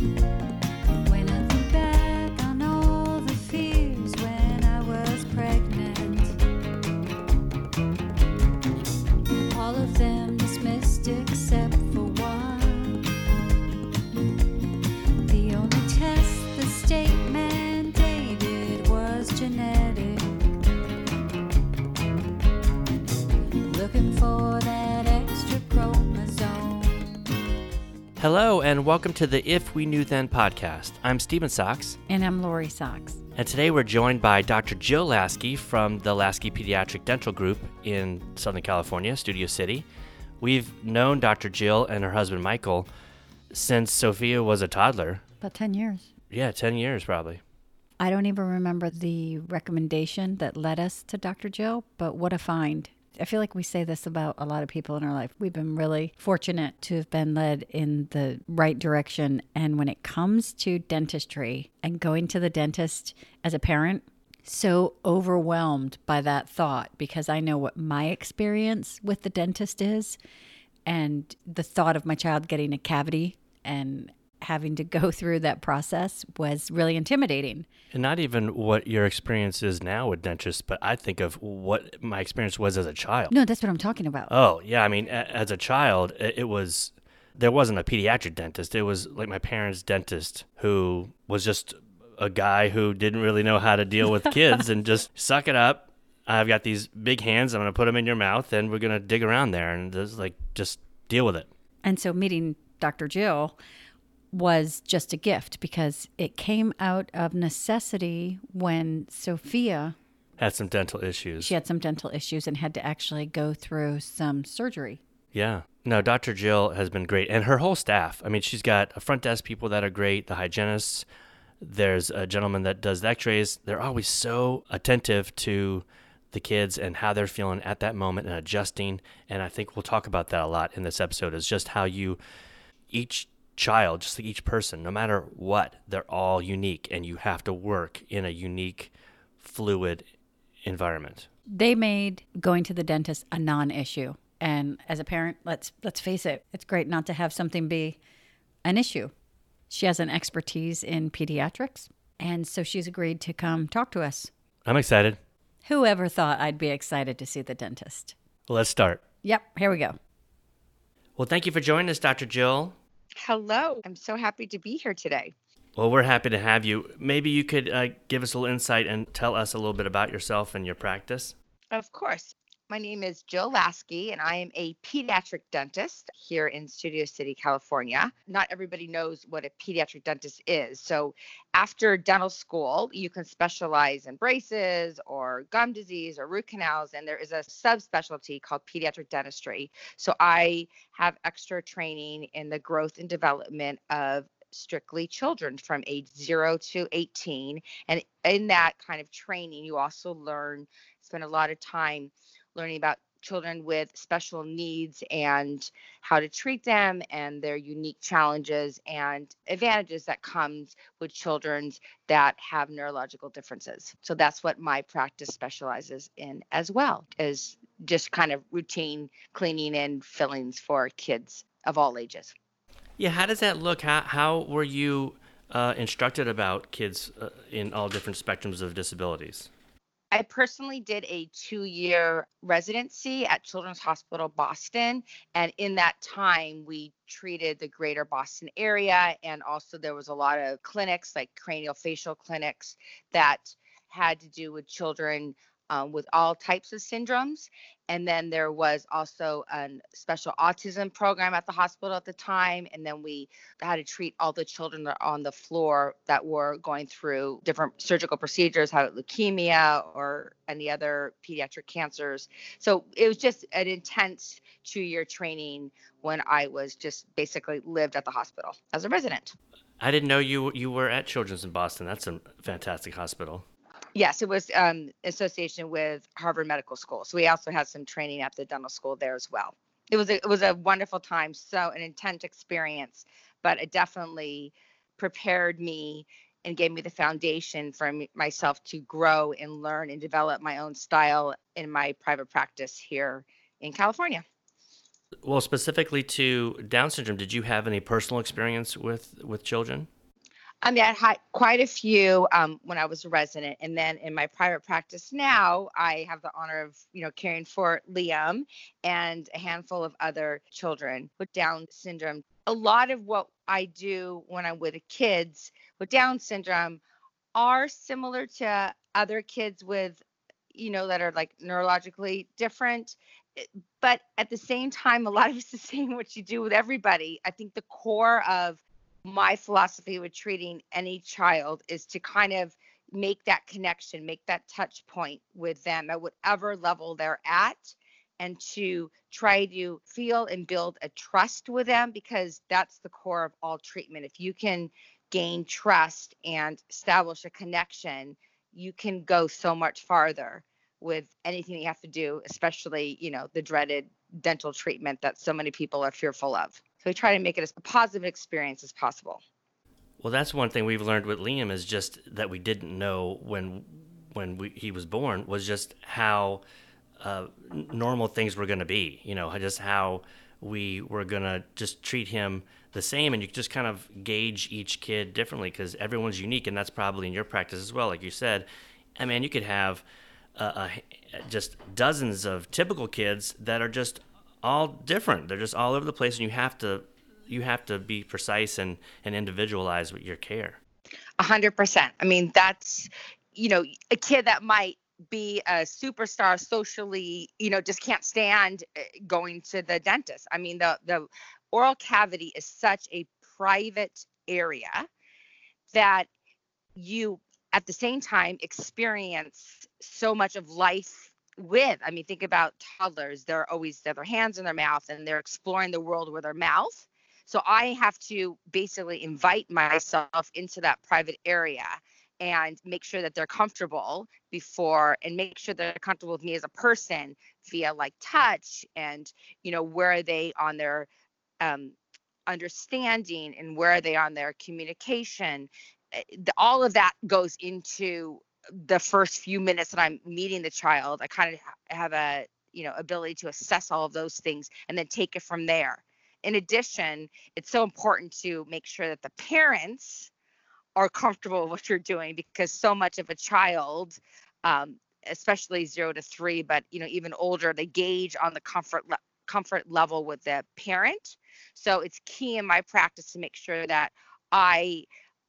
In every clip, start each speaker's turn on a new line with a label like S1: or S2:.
S1: When
S2: and welcome to the If We Knew Then podcast. I'm Steven Sachs,
S3: And I'm Lori Sachs.
S2: and today we're joined by Dr. Jill Lasky from the Lasky Pediatric Dental Group in Southern California, Studio City. We've known Dr. Jill and her husband Michael since Sophia was a toddler.
S3: About 10 years.
S2: Yeah, 10 years probably.
S3: I don't even remember the recommendation that led us to Dr. Jill, but what a find. I feel like we say this about a lot of people in our life. We've been really fortunate to have been led in the right direction. And when it comes to dentistry and going to the dentist as a parent, so overwhelmed by that thought because I know what my experience with the dentist is. And the thought of my child getting a cavity and having to go through that process was really intimidating.
S2: And not even what your experience is now with dentists, but I think of what my experience was as a child.
S3: No, that's what I'm talking about.
S2: Oh, yeah. I mean, a- as a child, it, it was, there wasn't a pediatric dentist. It was like my parents' dentist who was just a guy who didn't really know how to deal with kids and just suck it up. I've got these big hands. I'm going to put them in your mouth and we're going to dig around there and just like, just deal with it.
S3: And so meeting Dr. Jill was just a gift because it came out of necessity when Sophia
S2: Had some dental issues.
S3: she had some dental issues and had to actually go through some surgery.
S2: Yeah. No, Dr. Jill has been great. And her whole staff. I mean, she's got a front desk people that are great, the hygienists. There's a gentleman that does the x rays. They're always so attentive to the kids and how they're feeling at that moment and adjusting. And I think we'll talk about that a lot in this episode is just how you, each child, just like each person, no matter what, they're all unique and you have to work in a unique, fluid environment.
S3: They made going to the dentist a non-issue. And as a parent, let's let's face it, it's great not to have something be an issue. She has an expertise in pediatrics, and so she's agreed to come talk to us.
S2: I'm excited.
S3: Whoever thought I'd be excited to see the dentist?
S2: Let's start.
S3: Yep, here we go.
S2: Well, thank you for joining us, Dr. Jill.
S4: Hello. I'm so happy to be here today.
S2: Well, we're happy to have you. Maybe you could uh, give us a little insight and tell us a little bit about yourself and your practice.
S4: Of course. My name is Jill Lasky, and I am a pediatric dentist here in Studio City, California. Not everybody knows what a pediatric dentist is. So, after dental school, you can specialize in braces or gum disease or root canals, and there is a subspecialty called pediatric dentistry. So, I have extra training in the growth and development of strictly children from age 0 to 18 and in that kind of training you also learn spend a lot of time learning about children with special needs and how to treat them and their unique challenges and advantages that comes with children that have neurological differences so that's what my practice specializes in as well is just kind of routine cleaning and fillings for kids of all ages
S2: Yeah, how does that look? How, how were you uh, instructed about kids uh, in all different spectrums of disabilities?
S4: I personally did a two year residency at Children's Hospital Boston. And in that time, we treated the greater Boston area. And also, there was a lot of clinics, like cranial facial clinics, that had to do with children um, with all types of syndromes. And then there was also a special autism program at the hospital at the time. And then we had to treat all the children on the floor that were going through different surgical procedures, had leukemia or any other pediatric cancers. So it was just an intense two year training when I was just basically lived at the hospital as a resident.
S2: I didn't know you you were at Children's in Boston. That's a fantastic hospital.
S4: Yes, it was um, association with Harvard Medical School. So we also had some training at the dental school there as well. It was a, it was a wonderful time, so an intense experience, but it definitely prepared me and gave me the foundation for myself to grow and learn and develop my own style in my private practice here in California.
S2: Well, specifically to Down syndrome, did you have any personal experience with with children?
S4: I mean, I had quite a few um, when I was a resident, and then in my private practice now, I have the honor of you know caring for Liam and a handful of other children with Down syndrome. A lot of what I do when I'm with kids with Down syndrome are similar to other kids with you know that are like neurologically different eh, but at the same time a lot of it's the same what you do with everybody i think the core of my philosophy with treating any child is to kind of make that connection, make that touch point with them at whatever level they're at, and to try to feel and build a trust with them because that's the core of all treatment. If you can gain trust and establish a connection, you can go so much farther with anything you have to do, especially, you know, the dreaded dental treatment that so many people are fearful of. So we try to make it as a positive experience as possible.
S2: Well, that's one thing we've learned with Liam is just that we didn't know when when we, he was born was just how uh, normal things were going to be. You know, just how we were going to just treat him the same, and you just kind of gauge each kid differently because everyone's unique, and that's probably in your practice as well. Like you said, I mean, you could have uh, uh, just dozens of typical kids that are just all different. They're just all over the place, and you have to you have to be precise and and individualize with your care.
S4: A hundred percent. I mean, that's you know a kid that might be a superstar socially, you know, just can't stand eh, going to the dentist. I mean, the the oral cavity is such a private area that you at the same time experience so much of life with. I mean, think about toddlers. They're always they their hands in their mouth and they're exploring the world with their mouth. So I have to basically invite myself into that private area and make sure that they're comfortable before and make sure they're comfortable with me as a person via like touch and you know where are they on their um, understanding and where are they on their communication eh, all of that goes into the first few minutes that I'm meeting the child, I kind of have a you know ability to assess all of those things and then take it from there. In addition, it's so important to make sure that the parents are comfortable with what you're doing because so much of a child, um, especially zero to three, but you know even older, they gauge on the comfort le- comfort level with the parent. So it's key in my practice to make sure that I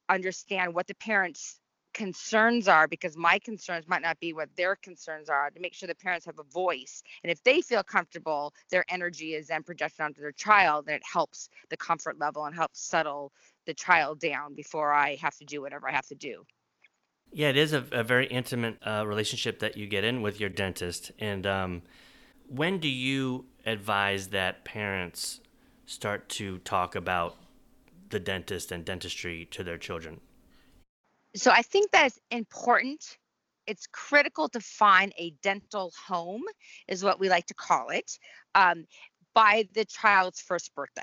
S4: understand what the parents concerns are because my concerns might not be what their concerns are to make sure the parents have a voice. And if they feel comfortable their energy is then projected onto their child and it helps the comfort level and helps settle the child down before i have to do whatever i have to do.
S2: Yeah it is a, a very intimate uh, relationship that you get in with your dentist. And um, when do you advise that parents start to talk about the dentist and dentistry to their children
S4: so I think that's important. It's critical to find a dental home, is what we like to call it, um, by the child's first birthday,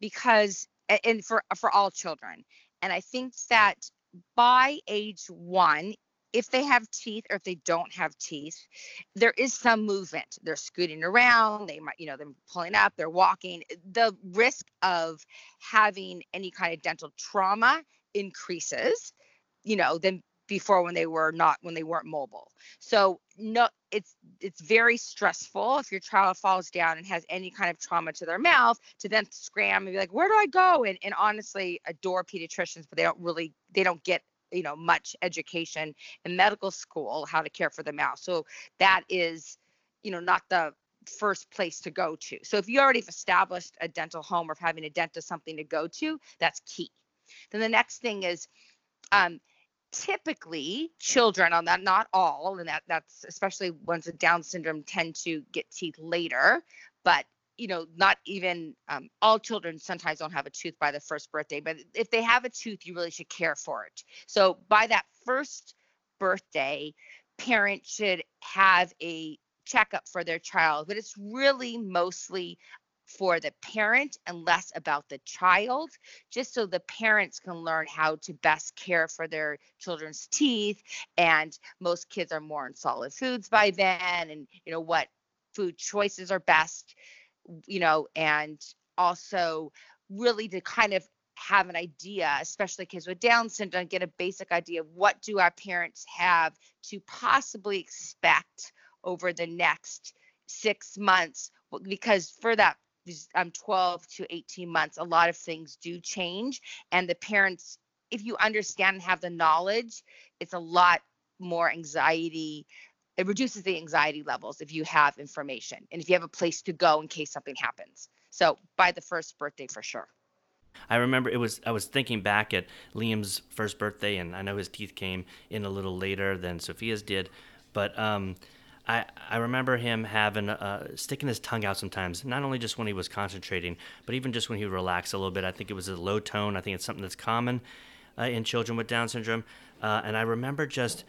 S4: because and for for all children. And I think that by age one, if they have teeth or if they don't have teeth, there is some movement. They're scooting around, they might, you know, they're pulling up, they're walking. The risk of having any kind of dental trauma increases you know than before when they were not when they weren't mobile. So no it's it's very stressful if your child falls down and has any kind of trauma to their mouth to then scram and be like where do i go? And, and honestly adore pediatricians but they don't really they don't get you know much education in medical school how to care for the mouth. So that is you know not the first place to go to. So if you already have established a dental home or having a dentist something to go to that's key. Then the next thing is um, typically children on that not all and that that's especially ones with down syndrome tend to get teeth later but you know not even um, all children sometimes don't have a tooth by the first birthday but if they have a tooth you really should care for it. So by that first birthday parents should have a checkup for their child but it's really mostly for the parent and less about the child, just so the parents can learn how to best care for their children's teeth. And most kids are more in solid foods by then, and you know what food choices are best. you know, and also really to kind of have an idea, especially kids with Down syndrome, get a basic idea of what do our parents have to possibly expect over the next six months, because for that um, 12 to 18 months, a lot of things do change, and the parents, if you understand and have the knowledge, it's a lot more anxiety it reduces the anxiety levels if you have information and if you have a place to go in case something happens. So by the first birthday for sure.
S2: I remember it was I was thinking back at Liam's first birthday and I know his teeth came in a little later than Sophia's did, but um, I I remember him having uh, sticking his tongue out sometimes, not only just when he was concentrating, but even just when he would relax a little bit. I think it was a low tone. I think it's something that's common uh, in children with Down syndrome, uh, and I remember just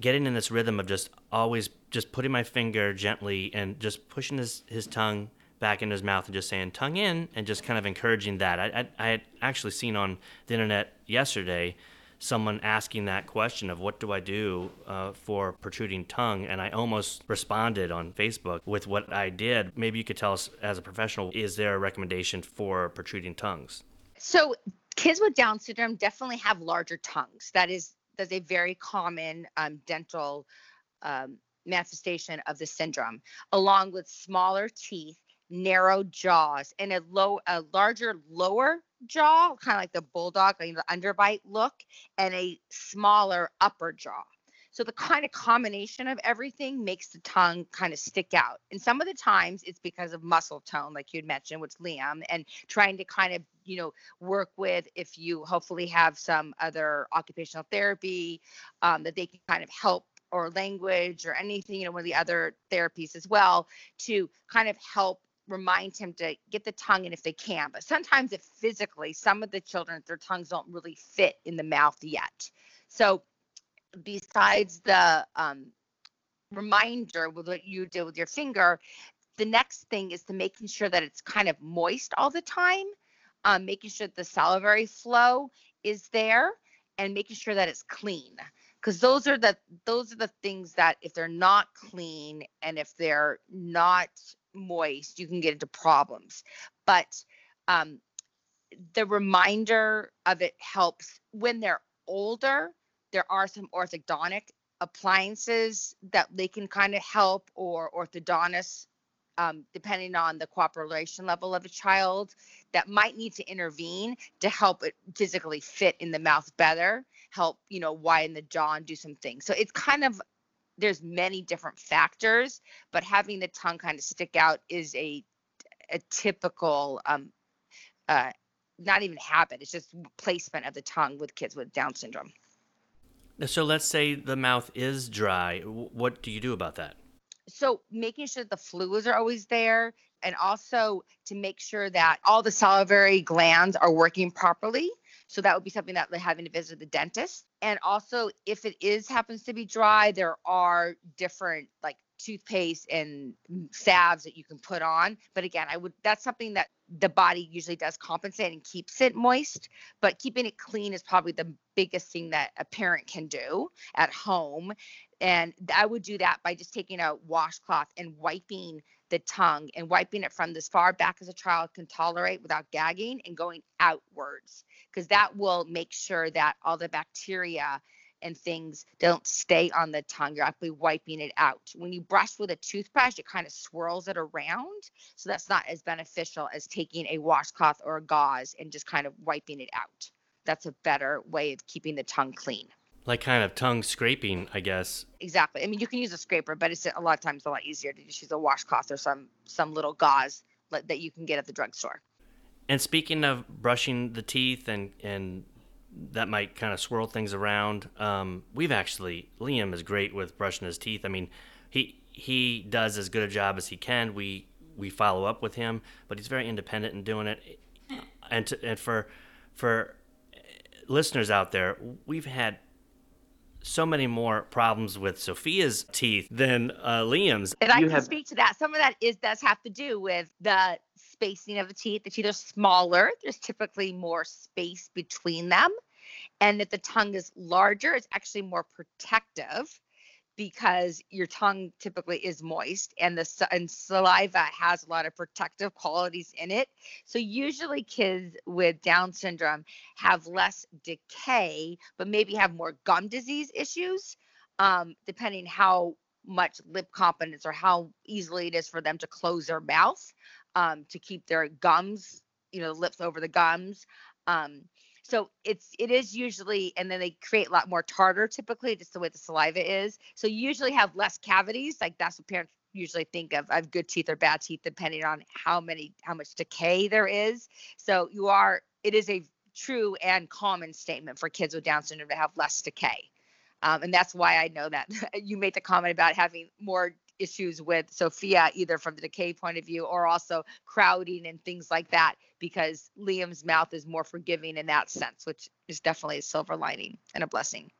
S2: getting in this rhythm of just always just putting my finger gently and just pushing his, his tongue back in his mouth and just saying tongue in and just kind of encouraging that. I, I, I had actually seen on the internet yesterday someone asking that question of what do I do uh, for protruding tongue, and I almost responded on Facebook with what I did. Maybe you could tell us as a professional, is there a recommendation for protruding tongues?
S4: So kids with Down syndrome definitely have larger tongues. That is that's a very common um, dental um, manifestation of the syndrome, along with smaller teeth, narrow jaws, and a low, a larger lower jaw, kind of like the bulldog, like the underbite look, and a smaller upper jaw. So the kind of combination of everything makes the tongue kind of stick out. And some of the times it's because of muscle tone, like you'd mentioned with Liam, and trying to kind of, you know, work with if you hopefully have some other occupational therapy um, that they can kind of help or language or anything, you know, one of the other therapies as well to kind of help remind him to get the tongue in if they can. But sometimes if physically, some of the children, their tongues don't really fit in the mouth yet. So besides the um, reminder with what you do with your finger, the next thing is to making sure that it's kind of moist all the time, um, making sure the salivary flow is there, and making sure that it's clean. Because those are the those are the things that if they're not clean and if they're not moist, you can get into problems. But um, the reminder of it helps when they're older there are some orthodontic appliances that they can kind of help or orthodontists um, depending on the cooperation level of a child that might need to intervene to help it physically fit in the mouth better help you know widen the jaw and do some things so it's kind of there's many different factors but having the tongue kind of stick out is a a typical um uh not even habit it's just placement of the tongue with kids with down syndrome
S2: so let's say the mouth is dry. What do you do about that?
S4: So making sure the fluids are always there and also to make sure that all the salivary glands are working properly. So that would be something that they're having to visit the dentist. And also if it is happens to be dry, there are different like toothpaste and salves that you can put on. But again, I would that's something that the body usually does compensate and keeps it moist, but keeping it clean is probably the biggest thing that a parent can do at home. And I would do that by just taking a washcloth and wiping the tongue and wiping it from as far back as a child can tolerate without gagging and going outwards, because that will make sure that all the bacteria and things don't stay on the tongue. You're actually wiping it out. When you brush with a toothbrush, it kind of swirls it around. So that's not as beneficial as taking a washcloth or a gauze and just kind of wiping it out. That's a better way of keeping the tongue clean.
S2: Like kind of tongue scraping, I guess.
S4: Exactly. I mean, you can use a scraper, but it's a lot of times a lot easier to just use a washcloth or some some little gauze that you can get at the drugstore.
S2: And speaking of brushing the teeth and and that might kind of swirl things around. Um, we've actually Liam is great with brushing his teeth. I mean, he he does as good a job as he can. We we follow up with him, but he's very independent in doing it. And to, and for for listeners out there, we've had so many more problems with Sophia's teeth than uh, Liam's.
S4: And I
S2: You
S4: can
S2: have-
S4: speak to that. Some of that is does have to do with the spacing of the teeth. The teeth are smaller. There's typically more space between them. And that the tongue is larger, it's actually more protective because your tongue typically is moist and the and saliva has a lot of protective qualities in it. So usually kids with Down syndrome have less decay, but maybe have more gum disease issues, um, depending how much lip competence or how easily it is for them to close their mouth um, to keep their gums, you know, the lips over the gums. Um, so it's it is usually, and then they create a lot more tartar typically, just the way the saliva is. So you usually have less cavities. Like that's what parents usually think of. of good teeth or bad teeth, depending on how many how much decay there is. So you are. It is a true and common statement for kids with Down syndrome to have less decay. Um, and that's why I know that you made the comment about having more issues with Sophia, either from the decay point of view or also crowding and things like that, because Liam's mouth is more forgiving in that sense, which is definitely a silver lining and a blessing.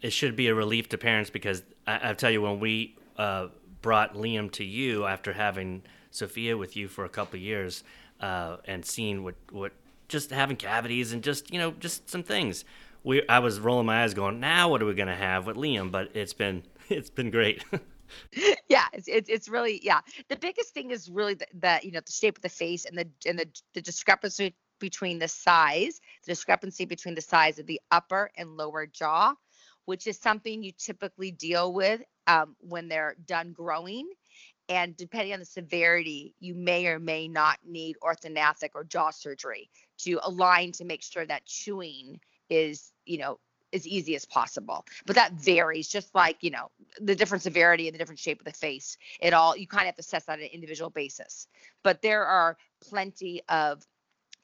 S2: It should be a relief to parents because I, I tell you, when we uh, brought Liam to you after having Sophia with you for a couple years uh, and seeing what, what just having cavities and just, you know, just some things. We, I was rolling my eyes going, now what are we going to have with Liam? But it's been, it's been great.
S4: yeah, it's, it's it's really yeah. The biggest thing is really that you know the shape of the face and the and the the discrepancy between the size, the discrepancy between the size of the upper and lower jaw, which is something you typically deal with um, when they're done growing. And depending on the severity, you may or may not need orthodontic or jaw surgery to align to make sure that chewing is, you know, as easy as possible. But that varies, just like, you know, the different severity and the different shape of the face. It all, you kind of have to assess that on an individual basis. But there are plenty of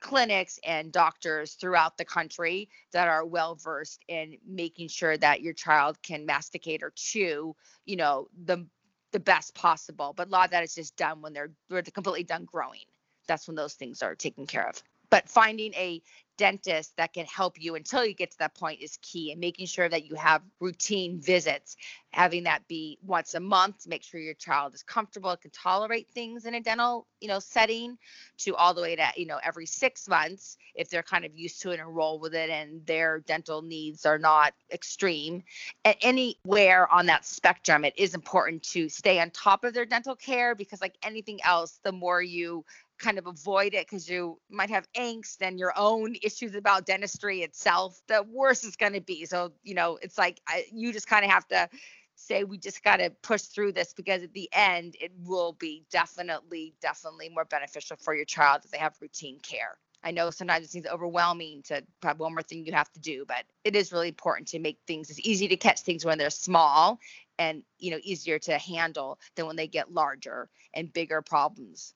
S4: clinics and doctors throughout the country that are well versed in making sure that your child can masticate or chew, you know, the the best possible. But a lot of that is just done when they're they're completely done growing. That's when those things are taken care of. But finding a dentist that can help you until you get to that point is key and making sure that you have routine visits. Having that be once a month to make sure your child is comfortable can tolerate things in a dental you know setting to all the way to you know every six months if they're kind of used to it and roll with it and their dental needs are not extreme. And anywhere on that spectrum it is important to stay on top of their dental care because like anything else the more you kind of avoid it because you might have angst and your own issues about dentistry itself, the worse it's going to be. So, you know, it's like I, you just kind of have to say we just got to push through this because at the end it will be definitely definitely more beneficial for your child if they have routine care i know sometimes it seems overwhelming to have one more thing you have to do but it is really important to make things as easy to catch things when they're small and you know easier to handle than when they get larger and bigger problems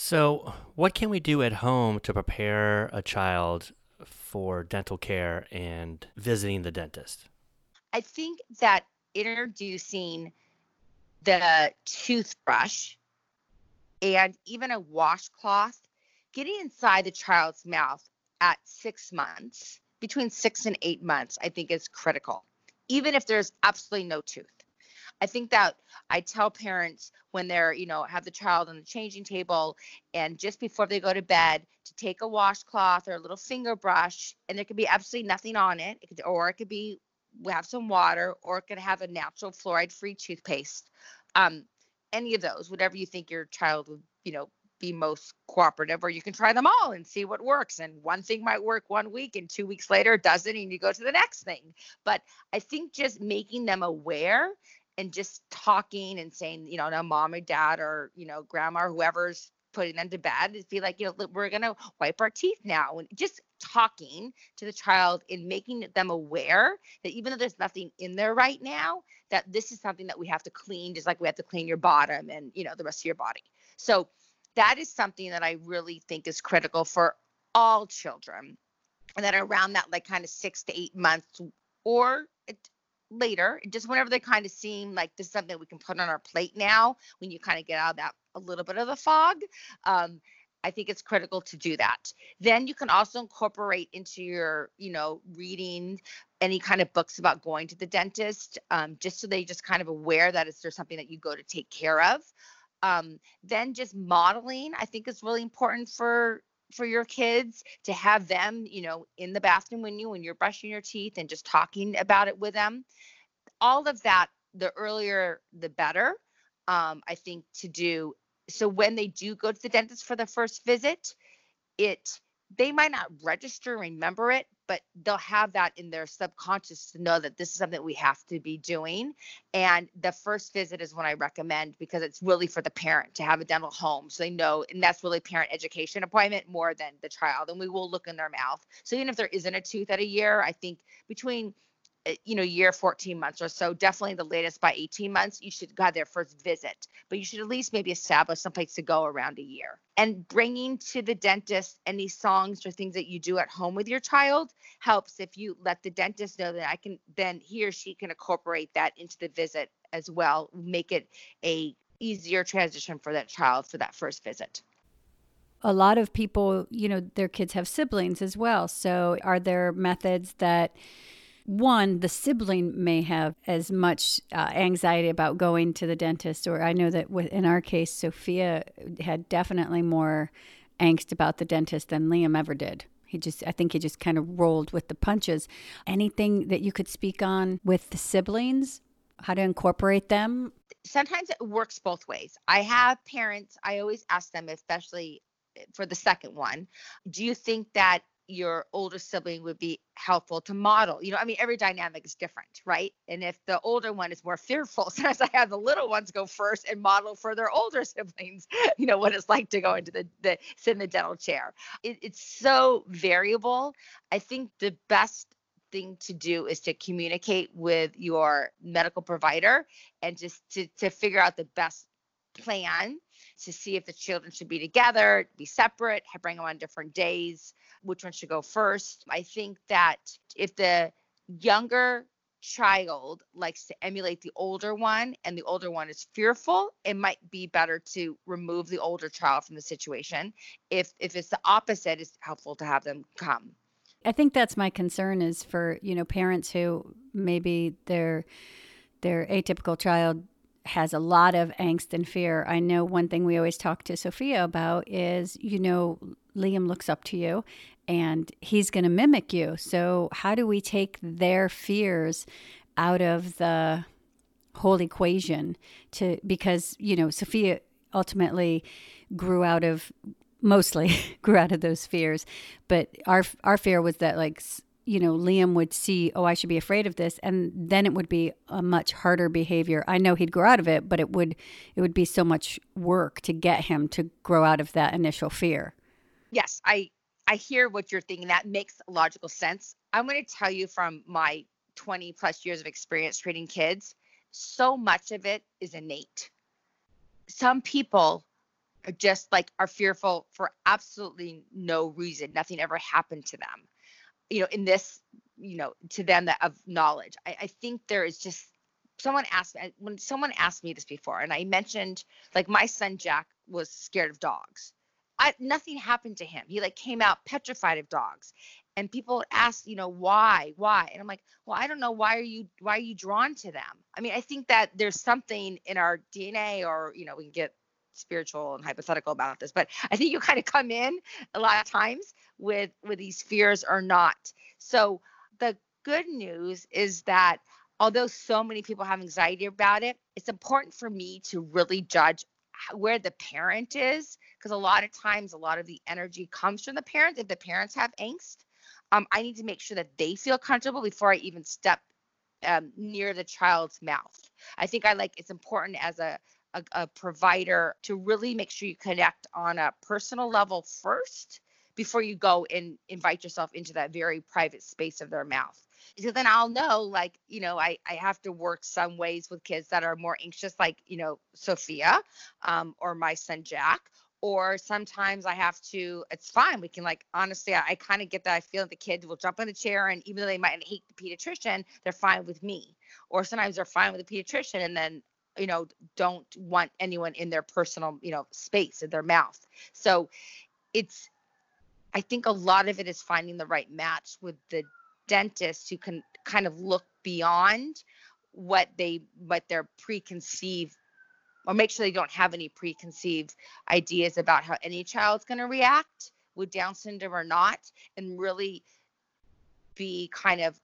S2: so, what can we do at home to prepare a child for dental care and visiting the dentist?
S4: I think that introducing the toothbrush and even a washcloth, getting inside the child's mouth at six months, between six and eight months, I think is critical, even if there's absolutely no tooth. I think that I tell parents when they're, you know, have the child on the changing table and just before they go to bed to take a washcloth or a little finger brush and there could be absolutely nothing on it, it could, or it could be we have some water or it could have a natural fluoride free toothpaste. Um, any of those, whatever you think your child would, you know, be most cooperative or you can try them all and see what works and one thing might work one week and two weeks later it doesn't and you go to the next thing but i think just making them aware and just talking and saying, you know, no mom or dad or, you know, grandma or whoever's putting them to bed is be like, you know, we're going to wipe our teeth now. And just talking to the child and making them aware that even though there's nothing in there right now, that this is something that we have to clean, just like we have to clean your bottom and, you know, the rest of your body. So that is something that I really think is critical for all children. And then around that, like kind of six to eight months or later, just whenever they kind of seem like this is something we can put on our plate now, when you kind of get out of that a little bit of the fog. Um, I think it's critical to do that. Then you can also incorporate into your, you know, reading any kind of books about going to the dentist, um, just so they just kind of aware that it's there's something that you go to take care of. Um, then just modeling, I think is really important for for your kids to have them, you know, in the bathroom when you when you're brushing your teeth and just talking about it with them. All of that the earlier the better. Um, I think to do so when they do go to the dentist for the first visit, it they might not register remember it but they'll have that in their subconscious to know that this is something we have to be doing. And the first visit is when i recommend because it's really for the parent to have a dental home so they know and that's really parent education appointment more than the child and we will look in their mouth. So even if there isn't a tooth at a year i think between Eh, you know year 14 months or so definitely the latest by 18 months you should go their first visit. But you should at least maybe establish some place to go around a year. And bringing to the dentist any songs or things that you do at home with your child helps if you let the dentist know that i can then he or she can incorporate that into the visit as well make it a easier transition for that child for that first visit.
S3: A lot of people, you know, their kids have siblings as well. So, are there methods that one, the sibling may have as much uh, anxiety about going to the dentist, or I know that with, in our case, Sophia had definitely more angst about the dentist than Liam ever did. He just, I think he just kind of rolled with the punches. Anything that you could speak on with the siblings, how to incorporate them?
S4: Sometimes it works both ways. I have parents, I always ask them, especially for the second one, do you think that your older sibling would be helpful to model. You know, I mean, every dynamic is different, right? And if the older one is more fearful, sometimes I have the little ones go first and model for their older siblings, you know, what it's like to go into the, the sit in the dental chair. It, it's so variable. I think the best thing to do is to communicate with your medical provider and just to, to figure out the best plan to see if the children should be together, be separate, bring them on different days, which one should go first. I think that if the younger child likes to emulate the older one and the older one is fearful it might be better to remove the older child from the situation if if it's the opposite it's helpful to have them come
S3: i think that's my concern is for you know parents who maybe their their atypical child has a lot of angst and fear. I know one thing we always talk to Sophia about is, you know, Liam looks up to you and he's going to mimic you. So, how do we take their fears out of the whole equation to because, you know, Sophia ultimately grew out of mostly grew out of those fears, but our our fear was that like you know, Liam would see, oh, I should be afraid of this, and then it would be a much harder behavior. I know he'd grow out of it, but it would it would be so much work to get him to grow out of that initial fear.
S4: Yes, I I hear what you're thinking. That makes logical sense. I'm going to tell you from my 20 plus years of experience treating kids, so much of it is innate. Some people are just like are fearful for absolutely no reason. Nothing ever happened to them you know, in this, you know, to them that of knowledge. I, I think there is just someone asked me when someone asked me this before, and I mentioned like my son Jack was scared of dogs. I, nothing happened to him. He like came out petrified of dogs. And people ask, you know, why, why? And I'm like, well, I don't know. Why are you, why are you drawn to them? I mean, I think that there's something in our DNA, or you know, we can get spiritual and hypothetical about this, but I think you kind of come in a lot of times with with these fears or not. So the good news is that although so many people have anxiety about it, it's important for me to really judge where the parent is because a lot of times a lot of the energy comes from the parents if the parents have angst um, i need to make sure that they feel comfortable before i even step um, near the child's mouth i think i like it's important as a a, a provider to really make sure you connect on a personal level first before you go and invite yourself into that very private space of their mouth. So then I'll know, like, you know, I, I have to work some ways with kids that are more anxious, like, you know, Sophia um, or my son Jack. Or sometimes I have to, it's fine. We can, like, honestly, I, I kind of get that. I feel that the kids will jump in the chair, and even though they might hate the pediatrician, they're fine with me. Or sometimes they're fine with the pediatrician, and then you know don't want anyone in their personal you know space in their mouth. So it's i think a lot of it is finding the right match with the dentist who can kind of look beyond what they what their preconceived or make sure they don't have any preconceived ideas about how any child's going to react with down syndrome or not and really be kind of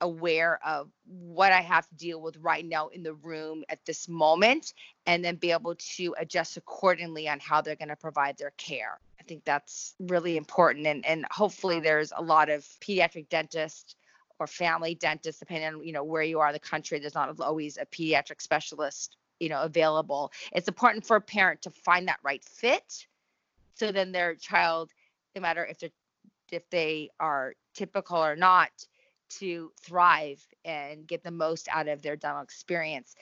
S4: aware of what I have to deal with right now in the room at this moment, and then be able to adjust accordingly on how they're going to provide their care. I think that's really important. And, and hopefully, there's a lot of pediatric dentists or family dentists, depending on you know where you are in the country. There's not always a pediatric specialist you know available. It's important for a parent to find that right fit, so then their child, no matter if they're if they are typical or not, to thrive and get the most out of their dental experience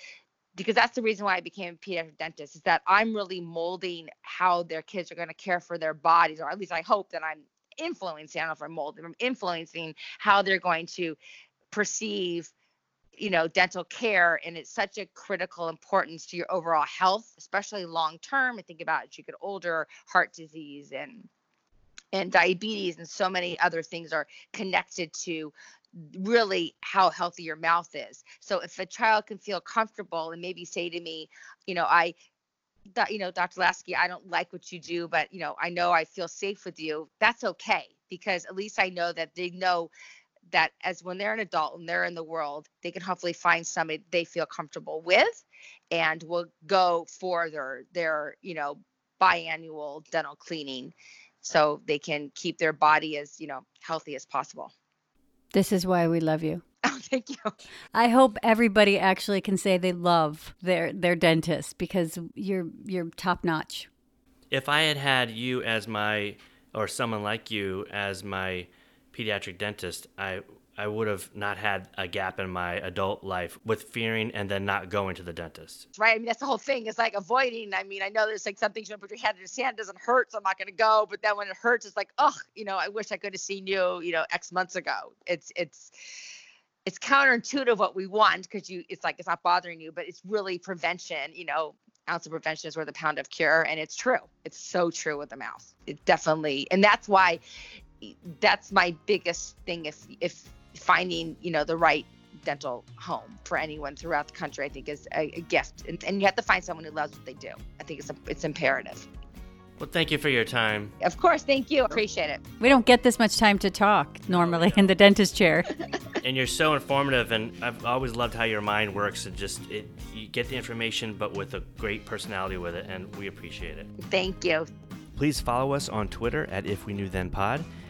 S4: because that's the reason why I became a pediatric dentist is that I'm really molding how their kids are going to care for their bodies, or at least I hope that I'm influencing. I don't know if I'm molding, I'm influencing how they're going to perceive, you know, dental care. And it's such a critical importance to your overall health, especially long term. I think about as you get older, heart disease and and diabetes and so many other things are connected to really how healthy your mouth is. So if a child can feel comfortable and maybe say to me, you know, I you know, Dr. Lasky, I don't like what you do, but you know, I know I feel safe with you. That's okay because at least I know that they know that as when they're an adult and they're in the world, they can hopefully find somebody they feel comfortable with and will go for their their, you know, biannual dental cleaning so they can keep their body as, you know, healthy as possible.
S3: This is why we love you.
S4: Oh, thank you.
S3: I hope everybody actually can say they love their their dentist because you're you're top notch.
S2: If I had had you as my, or someone like you as my pediatric dentist, I I would have not had a gap in my adult life with fearing and then not going to the dentist.
S4: Right. I mean, that's the whole thing. It's like avoiding. I mean, I know there's like some things you want to put your head in your sand doesn't hurt, so I'm not going to go. But then when it hurts, it's like, oh, you know, I wish I could have seen you, you know, X months ago. It's it's it's counterintuitive what we want because you it's like it's not bothering you, but it's really prevention. You know, ounce of prevention is worth a pound of cure, and it's true. It's so true with the mouth. It definitely, and that's why that's my biggest thing. If if finding you know the right dental home for anyone throughout the country i think is a, a gift. And, and, you have to find someone who loves what they do. I think it's a, it's imperative.
S2: Well thank you for your time.
S4: Of course. Thank you. Appreciate it.
S3: We don't get this much time to talk normally in the dentist chair.
S2: And you're so informative and i've always loved how your mind works. And just it you get the information but with a great personality with it and we appreciate it.
S4: Thank you.
S2: Please follow us on twitter at if we knew then pod